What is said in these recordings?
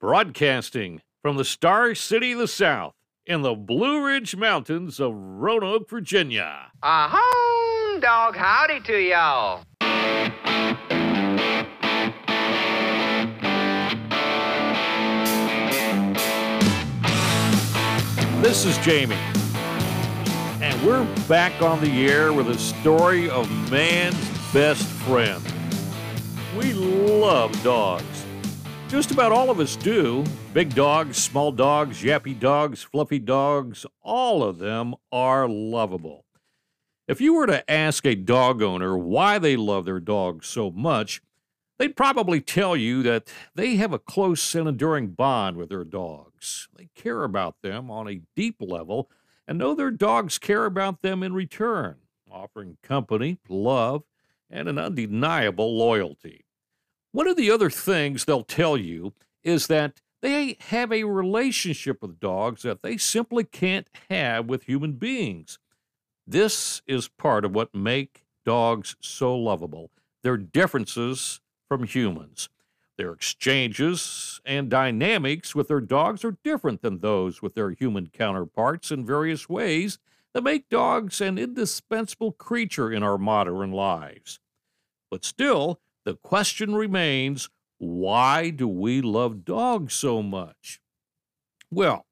Broadcasting from the Star City of the South in the Blue Ridge Mountains of Roanoke, Virginia. A home dog howdy to y'all. This is Jamie. And we're back on the air with a story of man's best friend. We love dogs. Just about all of us do. Big dogs, small dogs, yappy dogs, fluffy dogs, all of them are lovable. If you were to ask a dog owner why they love their dog so much, they'd probably tell you that they have a close and enduring bond with their dogs. They care about them on a deep level and know their dogs care about them in return, offering company, love, and an undeniable loyalty. One of the other things they'll tell you is that they have a relationship with dogs that they simply can't have with human beings. This is part of what make dogs so lovable. Their differences from humans. Their exchanges and dynamics with their dogs are different than those with their human counterparts in various ways that make dogs an indispensable creature in our modern lives. But still, the question remains why do we love dogs so much? Well,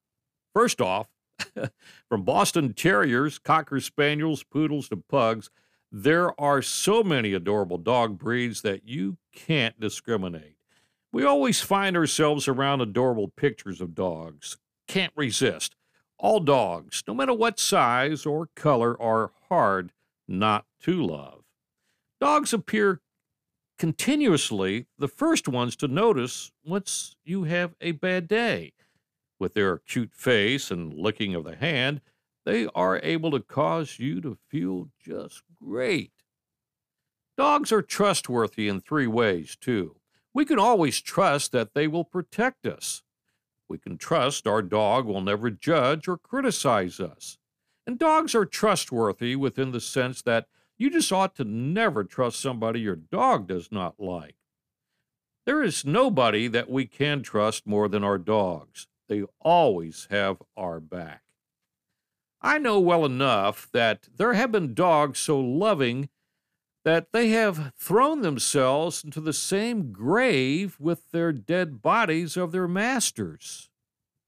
first off, from Boston Terriers, Cocker Spaniels, Poodles to Pugs, there are so many adorable dog breeds that you can't discriminate. We always find ourselves around adorable pictures of dogs. Can't resist. All dogs, no matter what size or color, are hard not to love. Dogs appear continuously the first ones to notice once you have a bad day. With their cute face and licking of the hand, they are able to cause you to feel just great. Dogs are trustworthy in three ways, too. We can always trust that they will protect us. We can trust our dog will never judge or criticize us. And dogs are trustworthy within the sense that you just ought to never trust somebody your dog does not like. There is nobody that we can trust more than our dogs. They always have our back. I know well enough that there have been dogs so loving that they have thrown themselves into the same grave with their dead bodies of their masters.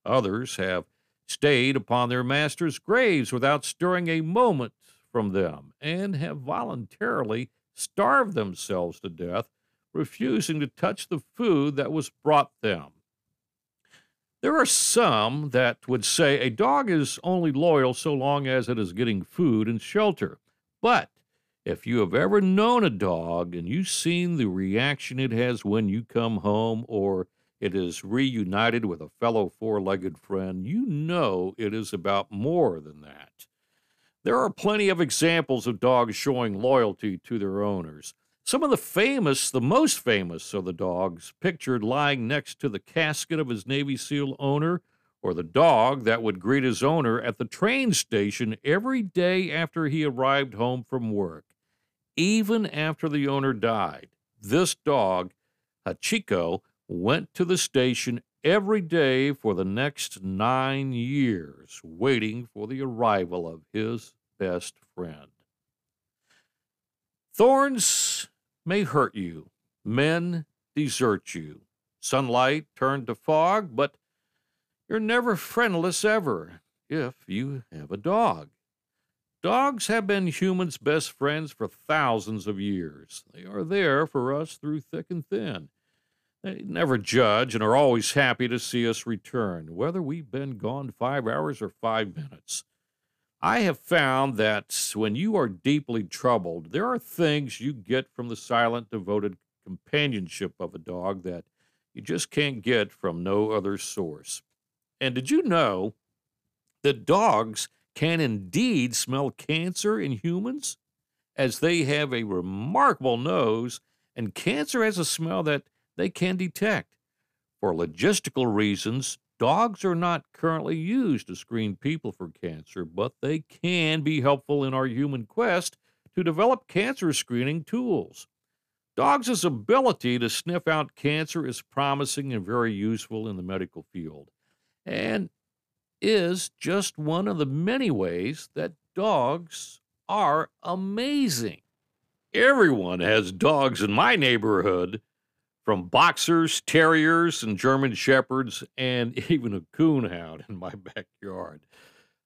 Others have stayed upon their masters' graves without stirring a moment from them and have voluntarily starved themselves to death, refusing to touch the food that was brought them. There are some that would say a dog is only loyal so long as it is getting food and shelter. But if you have ever known a dog and you've seen the reaction it has when you come home or it is reunited with a fellow four legged friend, you know it is about more than that. There are plenty of examples of dogs showing loyalty to their owners. Some of the famous, the most famous of the dogs, pictured lying next to the casket of his Navy SEAL owner, or the dog that would greet his owner at the train station every day after he arrived home from work, even after the owner died. This dog, Hachiko, went to the station every day for the next nine years, waiting for the arrival of his best friend. Thorns may hurt you, men desert you, sunlight turned to fog, but you're never friendless ever if you have a dog. Dogs have been humans' best friends for thousands of years. They are there for us through thick and thin. They never judge and are always happy to see us return, whether we've been gone five hours or five minutes. I have found that when you are deeply troubled, there are things you get from the silent, devoted companionship of a dog that you just can't get from no other source. And did you know that dogs can indeed smell cancer in humans? As they have a remarkable nose, and cancer has a smell that they can detect. For logistical reasons, dogs are not currently used to screen people for cancer, but they can be helpful in our human quest to develop cancer screening tools. Dogs' ability to sniff out cancer is promising and very useful in the medical field, and is just one of the many ways that dogs are amazing. Everyone has dogs in my neighborhood, from boxers, terriers, and German shepherds, and even a coonhound in my backyard.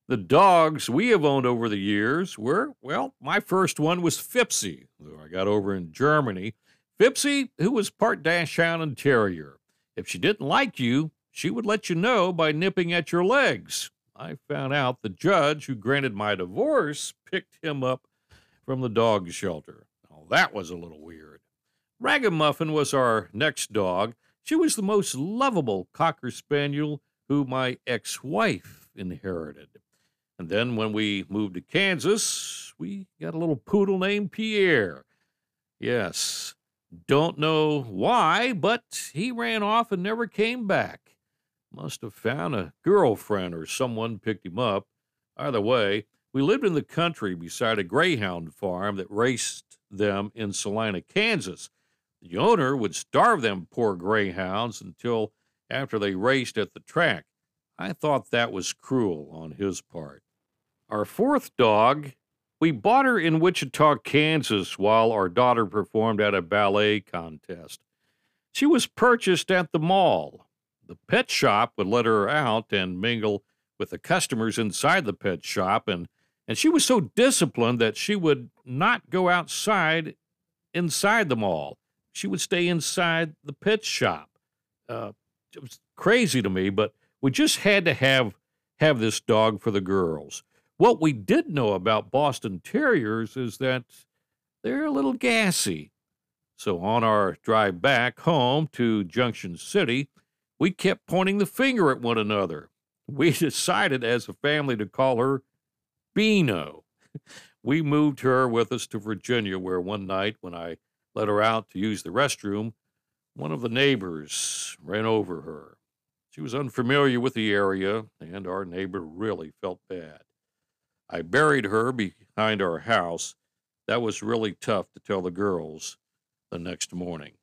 The dogs we have owned over the years were, well, my first one was Fipsy, who I got over in Germany. Fipsy, who was part Dachshund and Terrier. If she didn't like you, she would let you know by nipping at your legs. I found out the judge who granted my divorce picked him up from the dog shelter. That was a little weird. Ragamuffin was our next dog. She was the most lovable Cocker Spaniel who my ex wife inherited. And then when we moved to Kansas, we got a little poodle named Pierre. Yes, don't know why, but he ran off and never came back. Must have found a girlfriend or someone picked him up. Either way, we lived in the country beside a greyhound farm that raced them in Salina, Kansas. The owner would starve them poor greyhounds until after they raced at the track. I thought that was cruel on his part. Our fourth dog, we bought her in Wichita, Kansas, while our daughter performed at a ballet contest. She was purchased at the mall. The pet shop would let her out and mingle with the customers inside the pet shop, and, and she was so disciplined that she would not go outside inside the mall. She would stay inside the pet shop. Uh, it was crazy to me, but we just had to have have this dog for the girls. What we did know about Boston Terriers is that they're a little gassy. So on our drive back home to Junction City, we kept pointing the finger at one another. We decided as a family to call her Beano. We moved her with us to Virginia, where one night when I let her out to use the restroom, one of the neighbors ran over her. She was unfamiliar with the area, and our neighbor really felt bad. I buried her behind our house. That was really tough to tell the girls the next morning.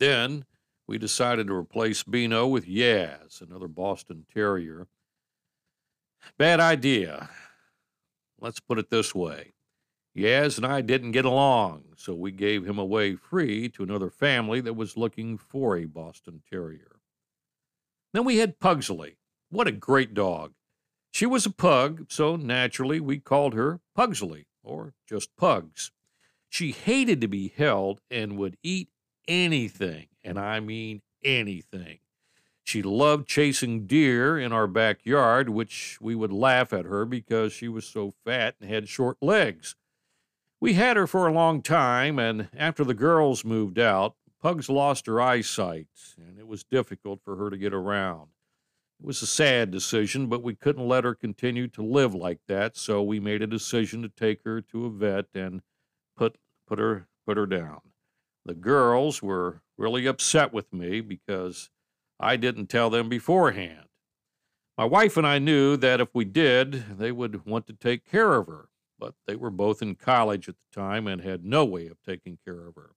Then we decided to replace Beano with Yaz, another Boston Terrier. Bad idea. Let's put it this way Yaz and I didn't get along, so we gave him away free to another family that was looking for a Boston Terrier. Then we had Pugsley. What a great dog! She was a pug, so naturally we called her Pugsley, or just Pugs. She hated to be held and would eat anything, and I mean anything. She loved chasing deer in our backyard, which we would laugh at her because she was so fat and had short legs. We had her for a long time, and after the girls moved out, Pugs lost her eyesight, and it was difficult for her to get around. It was a sad decision, but we couldn't let her continue to live like that, so we made a decision to take her to a vet and put put her put her down. The girls were really upset with me because I didn't tell them beforehand. My wife and I knew that if we did, they would want to take care of her, but they were both in college at the time and had no way of taking care of her.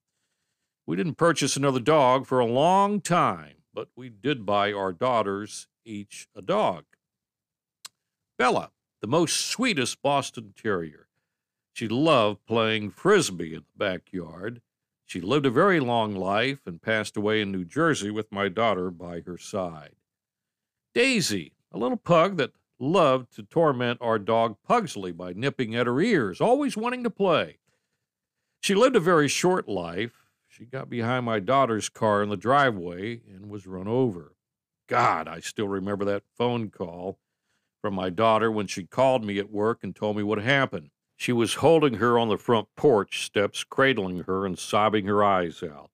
We didn't purchase another dog for a long time, but we did buy our daughters each a dog. Bella, the most sweetest Boston Terrier. She loved playing frisbee in the backyard. She lived a very long life and passed away in New Jersey with my daughter by her side. Daisy, a little pug that loved to torment our dog Pugsley by nipping at her ears, always wanting to play. She lived a very short life. She got behind my daughter's car in the driveway and was run over. God, I still remember that phone call from my daughter when she called me at work and told me what happened. She was holding her on the front porch steps, cradling her and sobbing her eyes out.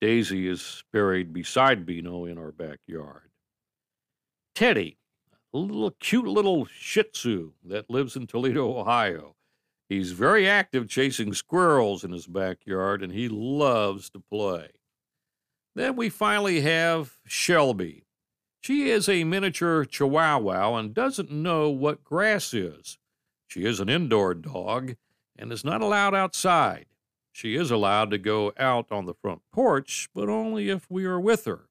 Daisy is buried beside Beano in our backyard. Teddy, a little cute little Shih Tzu that lives in Toledo, Ohio. He's very active chasing squirrels in his backyard and he loves to play. Then we finally have Shelby, she is a miniature chihuahua and doesn't know what grass is. She is an indoor dog and is not allowed outside. She is allowed to go out on the front porch, but only if we are with her.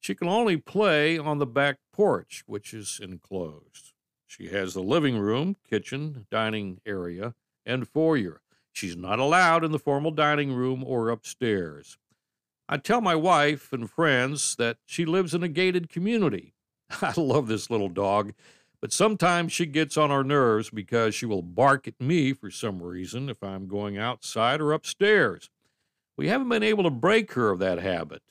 She can only play on the back porch, which is enclosed. She has the living room, kitchen, dining area, and foyer. She's not allowed in the formal dining room or upstairs. I tell my wife and friends that she lives in a gated community. I love this little dog, but sometimes she gets on our nerves because she will bark at me for some reason if I'm going outside or upstairs. We haven't been able to break her of that habit.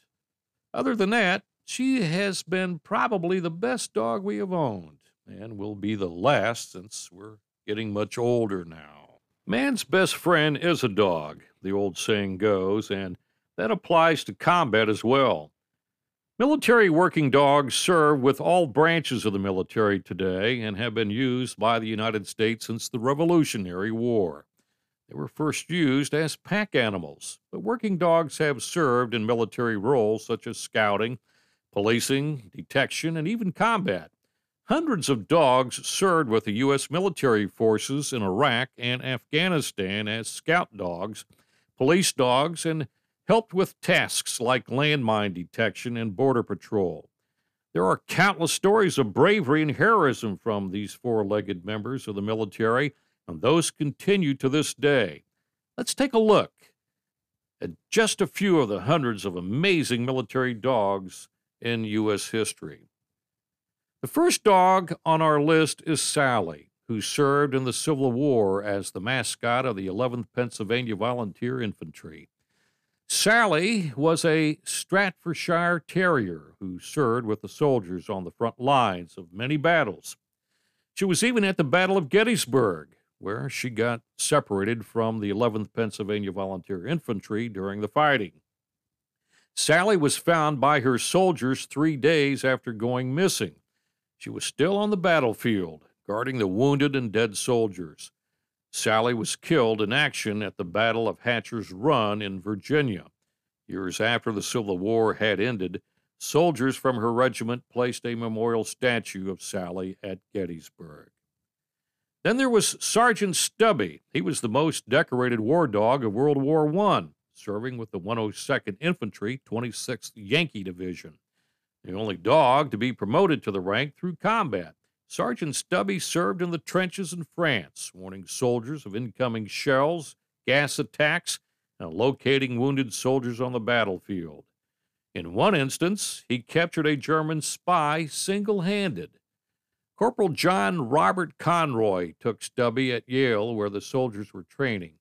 Other than that, she has been probably the best dog we have owned, and will be the last since we're getting much older now. Man's best friend is a dog, the old saying goes, and that applies to combat as well. Military working dogs serve with all branches of the military today and have been used by the United States since the Revolutionary War. They were first used as pack animals, but working dogs have served in military roles such as scouting, policing, detection, and even combat. Hundreds of dogs served with the U.S. military forces in Iraq and Afghanistan as scout dogs, police dogs, and helped with tasks like landmine detection and border patrol. There are countless stories of bravery and heroism from these four legged members of the military, and those continue to this day. Let's take a look at just a few of the hundreds of amazing military dogs in U.S. history. The first dog on our list is Sally, who served in the Civil War as the mascot of the 11th Pennsylvania Volunteer Infantry. Sally was a Staffordshire Terrier who served with the soldiers on the front lines of many battles. She was even at the Battle of Gettysburg, where she got separated from the 11th Pennsylvania Volunteer Infantry during the fighting. Sally was found by her soldiers three days after going missing. She was still on the battlefield, guarding the wounded and dead soldiers. Sally was killed in action at the Battle of Hatcher's Run in Virginia. Years after the Civil War had ended, soldiers from her regiment placed a memorial statue of Sally at Gettysburg. Then there was Sergeant Stubby. He was the most decorated war dog of World War I, serving with the 102nd Infantry, 26th Yankee Division. The only dog to be promoted to the rank through combat. Sergeant Stubby served in the trenches in France, warning soldiers of incoming shells, gas attacks, and locating wounded soldiers on the battlefield. In one instance, he captured a German spy single handed. Corporal John Robert Conroy took Stubby at Yale, where the soldiers were training.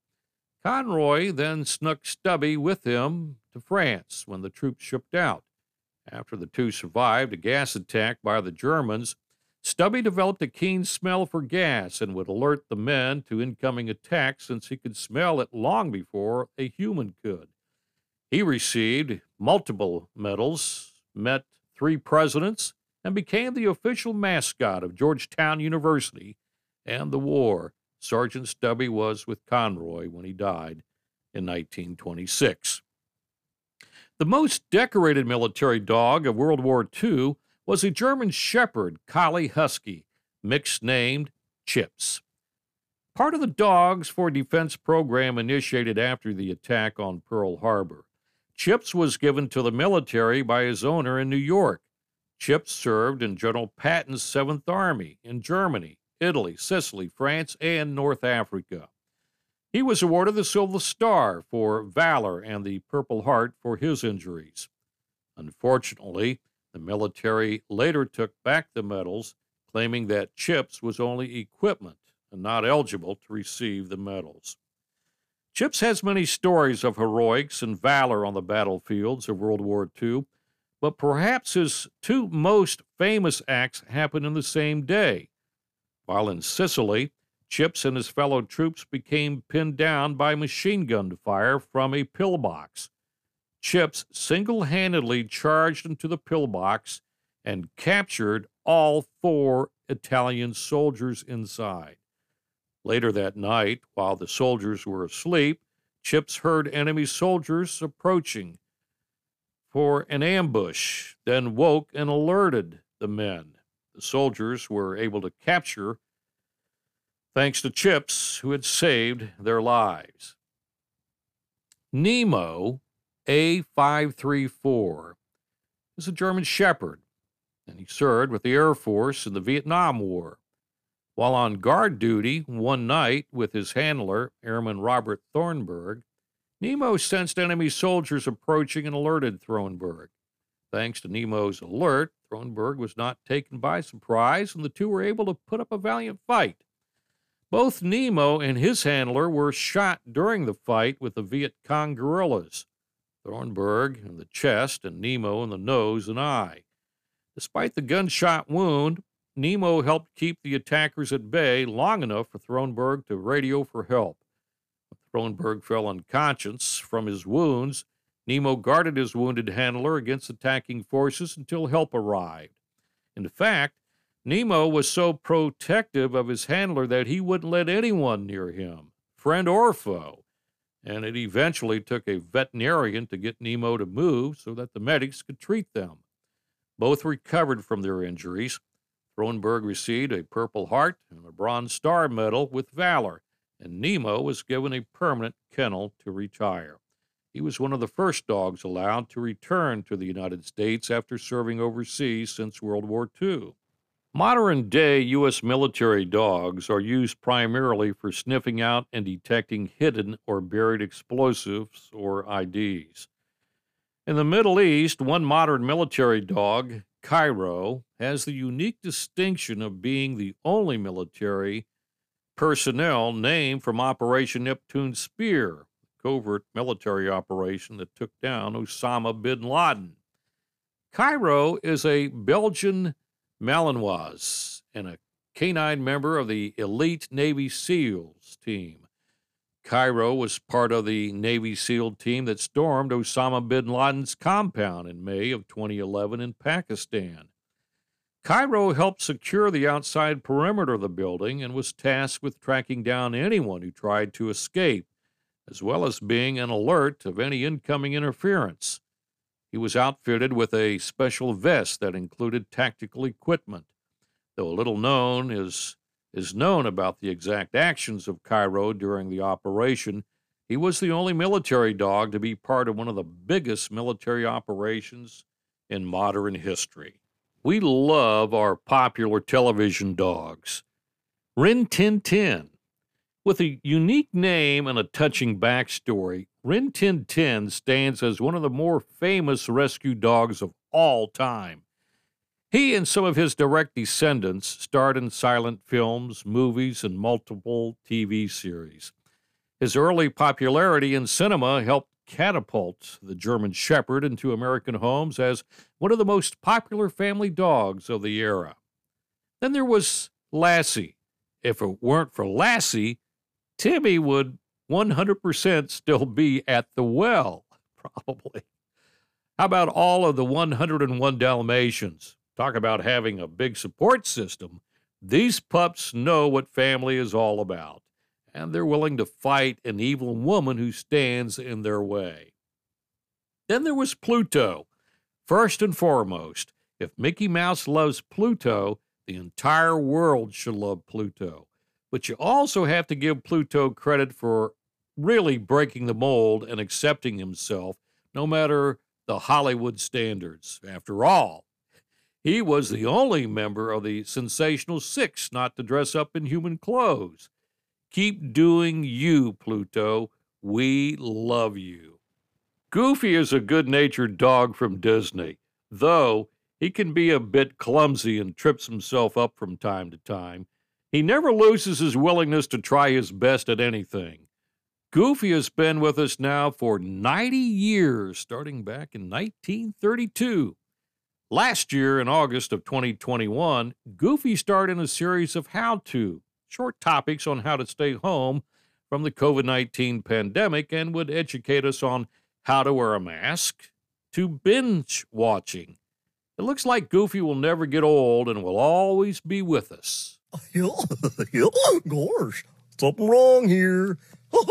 Conroy then snuck Stubby with him to France when the troops shipped out. After the two survived a gas attack by the Germans, Stubby developed a keen smell for gas and would alert the men to incoming attacks since he could smell it long before a human could. He received multiple medals, met three presidents, and became the official mascot of Georgetown University and the war. Sergeant Stubby was with Conroy when he died in 1926. The most decorated military dog of World War II was a German Shepherd Collie Husky, mixed named Chips. Part of the Dogs for Defense program initiated after the attack on Pearl Harbor. Chips was given to the military by his owner in New York. Chips served in General Patton's Seventh Army in Germany, Italy, Sicily, France, and North Africa. He was awarded the Silver Star for valor and the Purple Heart for his injuries. Unfortunately, the military later took back the medals, claiming that Chips was only equipment and not eligible to receive the medals. Chips has many stories of heroics and valor on the battlefields of World War II, but perhaps his two most famous acts happened in the same day. While in Sicily, Chips and his fellow troops became pinned down by machine gun fire from a pillbox. Chips single handedly charged into the pillbox and captured all four Italian soldiers inside. Later that night, while the soldiers were asleep, Chips heard enemy soldiers approaching for an ambush, then woke and alerted the men. The soldiers were able to capture thanks to Chips, who had saved their lives. Nemo A534 is a German Shepherd, and he served with the Air Force in the Vietnam War. While on guard duty one night with his handler, Airman Robert Thornburg, Nemo sensed enemy soldiers approaching and alerted Thornburg. Thanks to Nemo's alert, Thornburg was not taken by surprise, and the two were able to put up a valiant fight. Both Nemo and his handler were shot during the fight with the Viet Cong guerrillas, Thornburg in the chest and Nemo in the nose and eye. Despite the gunshot wound, Nemo helped keep the attackers at bay long enough for Thornburg to radio for help. Thornburg fell unconscious from his wounds. Nemo guarded his wounded handler against attacking forces until help arrived. In fact, Nemo was so protective of his handler that he wouldn't let anyone near him, friend or foe, and it eventually took a veterinarian to get Nemo to move so that the medics could treat them. Both recovered from their injuries. Thornburg received a Purple Heart and a Bronze Star Medal with Valor, and Nemo was given a permanent kennel to retire. He was one of the first dogs allowed to return to the United States after serving overseas since World War II. Modern day U.S. military dogs are used primarily for sniffing out and detecting hidden or buried explosives or IDs. In the Middle East, one modern military dog, Cairo, has the unique distinction of being the only military personnel named from Operation Neptune Spear, covert military operation that took down Osama bin Laden. Cairo is a Belgian Malinois, and a canine member of the elite Navy SEALs team. Cairo was part of the Navy SEAL team that stormed Osama bin Laden's compound in May of 2011 in Pakistan. Cairo helped secure the outside perimeter of the building and was tasked with tracking down anyone who tried to escape, as well as being an alert of any incoming interference. He was outfitted with a special vest that included tactical equipment. Though little known is, is known about the exact actions of Cairo during the operation, he was the only military dog to be part of one of the biggest military operations in modern history. We love our popular television dogs. Rin Tin Tin. With a unique name and a touching backstory, Rin Tin Tin stands as one of the more famous rescue dogs of all time. He and some of his direct descendants starred in silent films, movies, and multiple TV series. His early popularity in cinema helped catapult the German Shepherd into American homes as one of the most popular family dogs of the era. Then there was Lassie. If it weren't for Lassie, Timmy would 100% still be at the well, probably. How about all of the 101 Dalmatians? Talk about having a big support system. These pups know what family is all about, and they're willing to fight an evil woman who stands in their way. Then there was Pluto. First and foremost, if Mickey Mouse loves Pluto, the entire world should love Pluto. But you also have to give Pluto credit for really breaking the mold and accepting himself, no matter the Hollywood standards. After all, he was the only member of the sensational six not to dress up in human clothes. Keep doing you, Pluto. We love you. Goofy is a good natured dog from Disney, though he can be a bit clumsy and trips himself up from time to time. He never loses his willingness to try his best at anything. Goofy has been with us now for 90 years, starting back in 1932. Last year, in August of 2021, Goofy started a series of how to short topics on how to stay home from the COVID 19 pandemic and would educate us on how to wear a mask to binge watching. It looks like Goofy will never get old and will always be with us. Yeah, yeah, gosh, something wrong here. Toto?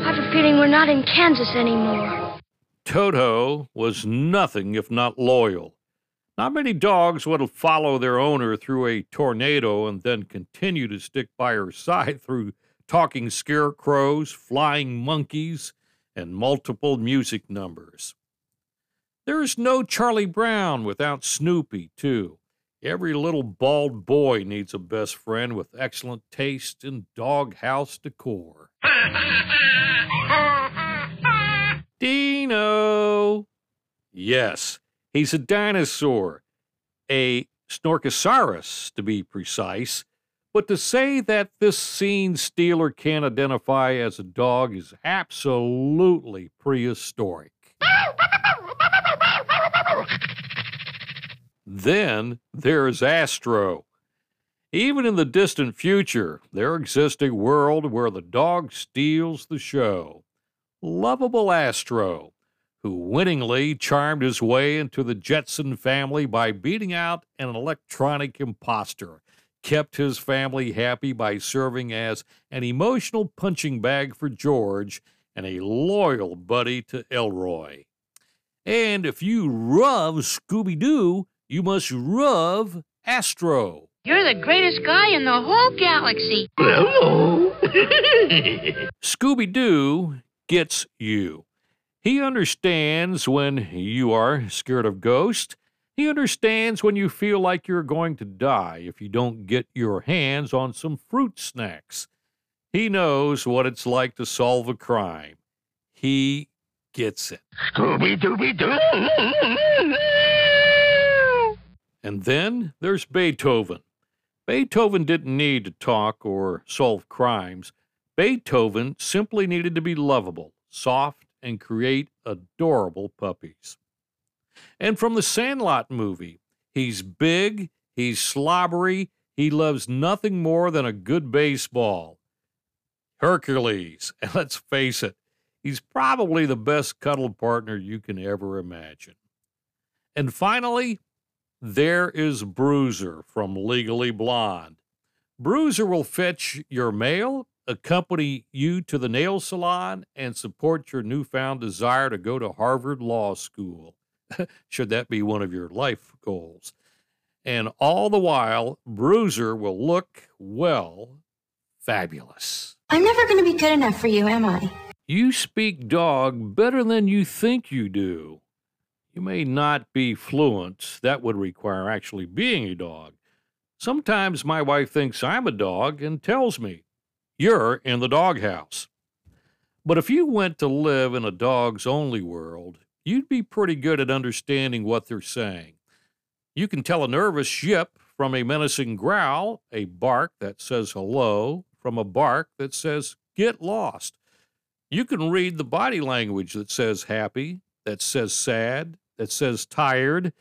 I have a feeling we're not in Kansas anymore. Toto was nothing if not loyal. Not many dogs would follow their owner through a tornado and then continue to stick by her side through talking scarecrows, flying monkeys, and multiple music numbers. There's no Charlie Brown without Snoopy, too. Every little bald boy needs a best friend with excellent taste in doghouse decor. Dino! Yes, he's a dinosaur, a Snorkasaurus to be precise. But to say that this scene stealer can't identify as a dog is absolutely prehistoric. then there's Astro. Even in the distant future, there exists a world where the dog steals the show. Lovable Astro, who winningly charmed his way into the Jetson family by beating out an electronic impostor kept his family happy by serving as an emotional punching bag for George and a loyal buddy to Elroy. And if you love Scooby Doo, you must love Astro. You're the greatest guy in the whole galaxy. Hello. Scooby Doo gets you. He understands when you are scared of ghosts he understands when you feel like you're going to die if you don't get your hands on some fruit snacks. He knows what it's like to solve a crime. He gets it. Scooby Dooby Doo. And then there's Beethoven. Beethoven didn't need to talk or solve crimes. Beethoven simply needed to be lovable, soft, and create adorable puppies. And from the Sandlot movie, he's big, he's slobbery, he loves nothing more than a good baseball. Hercules, and let's face it, he's probably the best cuddle partner you can ever imagine. And finally, there is Bruiser from Legally Blonde. Bruiser will fetch your mail, accompany you to the nail salon, and support your newfound desire to go to Harvard Law School. should that be one of your life goals. And all the while, Bruiser will look, well, fabulous. I'm never going to be good enough for you, am I? You speak dog better than you think you do. You may not be fluent, that would require actually being a dog. Sometimes my wife thinks I'm a dog and tells me, You're in the doghouse. But if you went to live in a dog's only world, you'd be pretty good at understanding what they're saying. You can tell a nervous ship from a menacing growl, a bark that says hello, from a bark that says get lost. You can read the body language that says happy, that says sad, that says tired,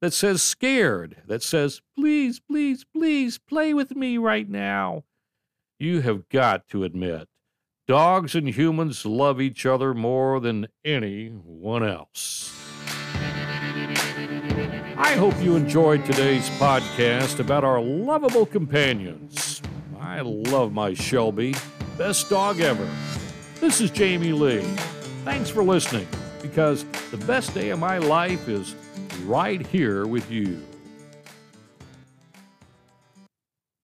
that says scared, that says please, please, please play with me right now. You have got to admit, Dogs and humans love each other more than anyone else. I hope you enjoyed today's podcast about our lovable companions. I love my Shelby. Best dog ever. This is Jamie Lee. Thanks for listening because the best day of my life is right here with you.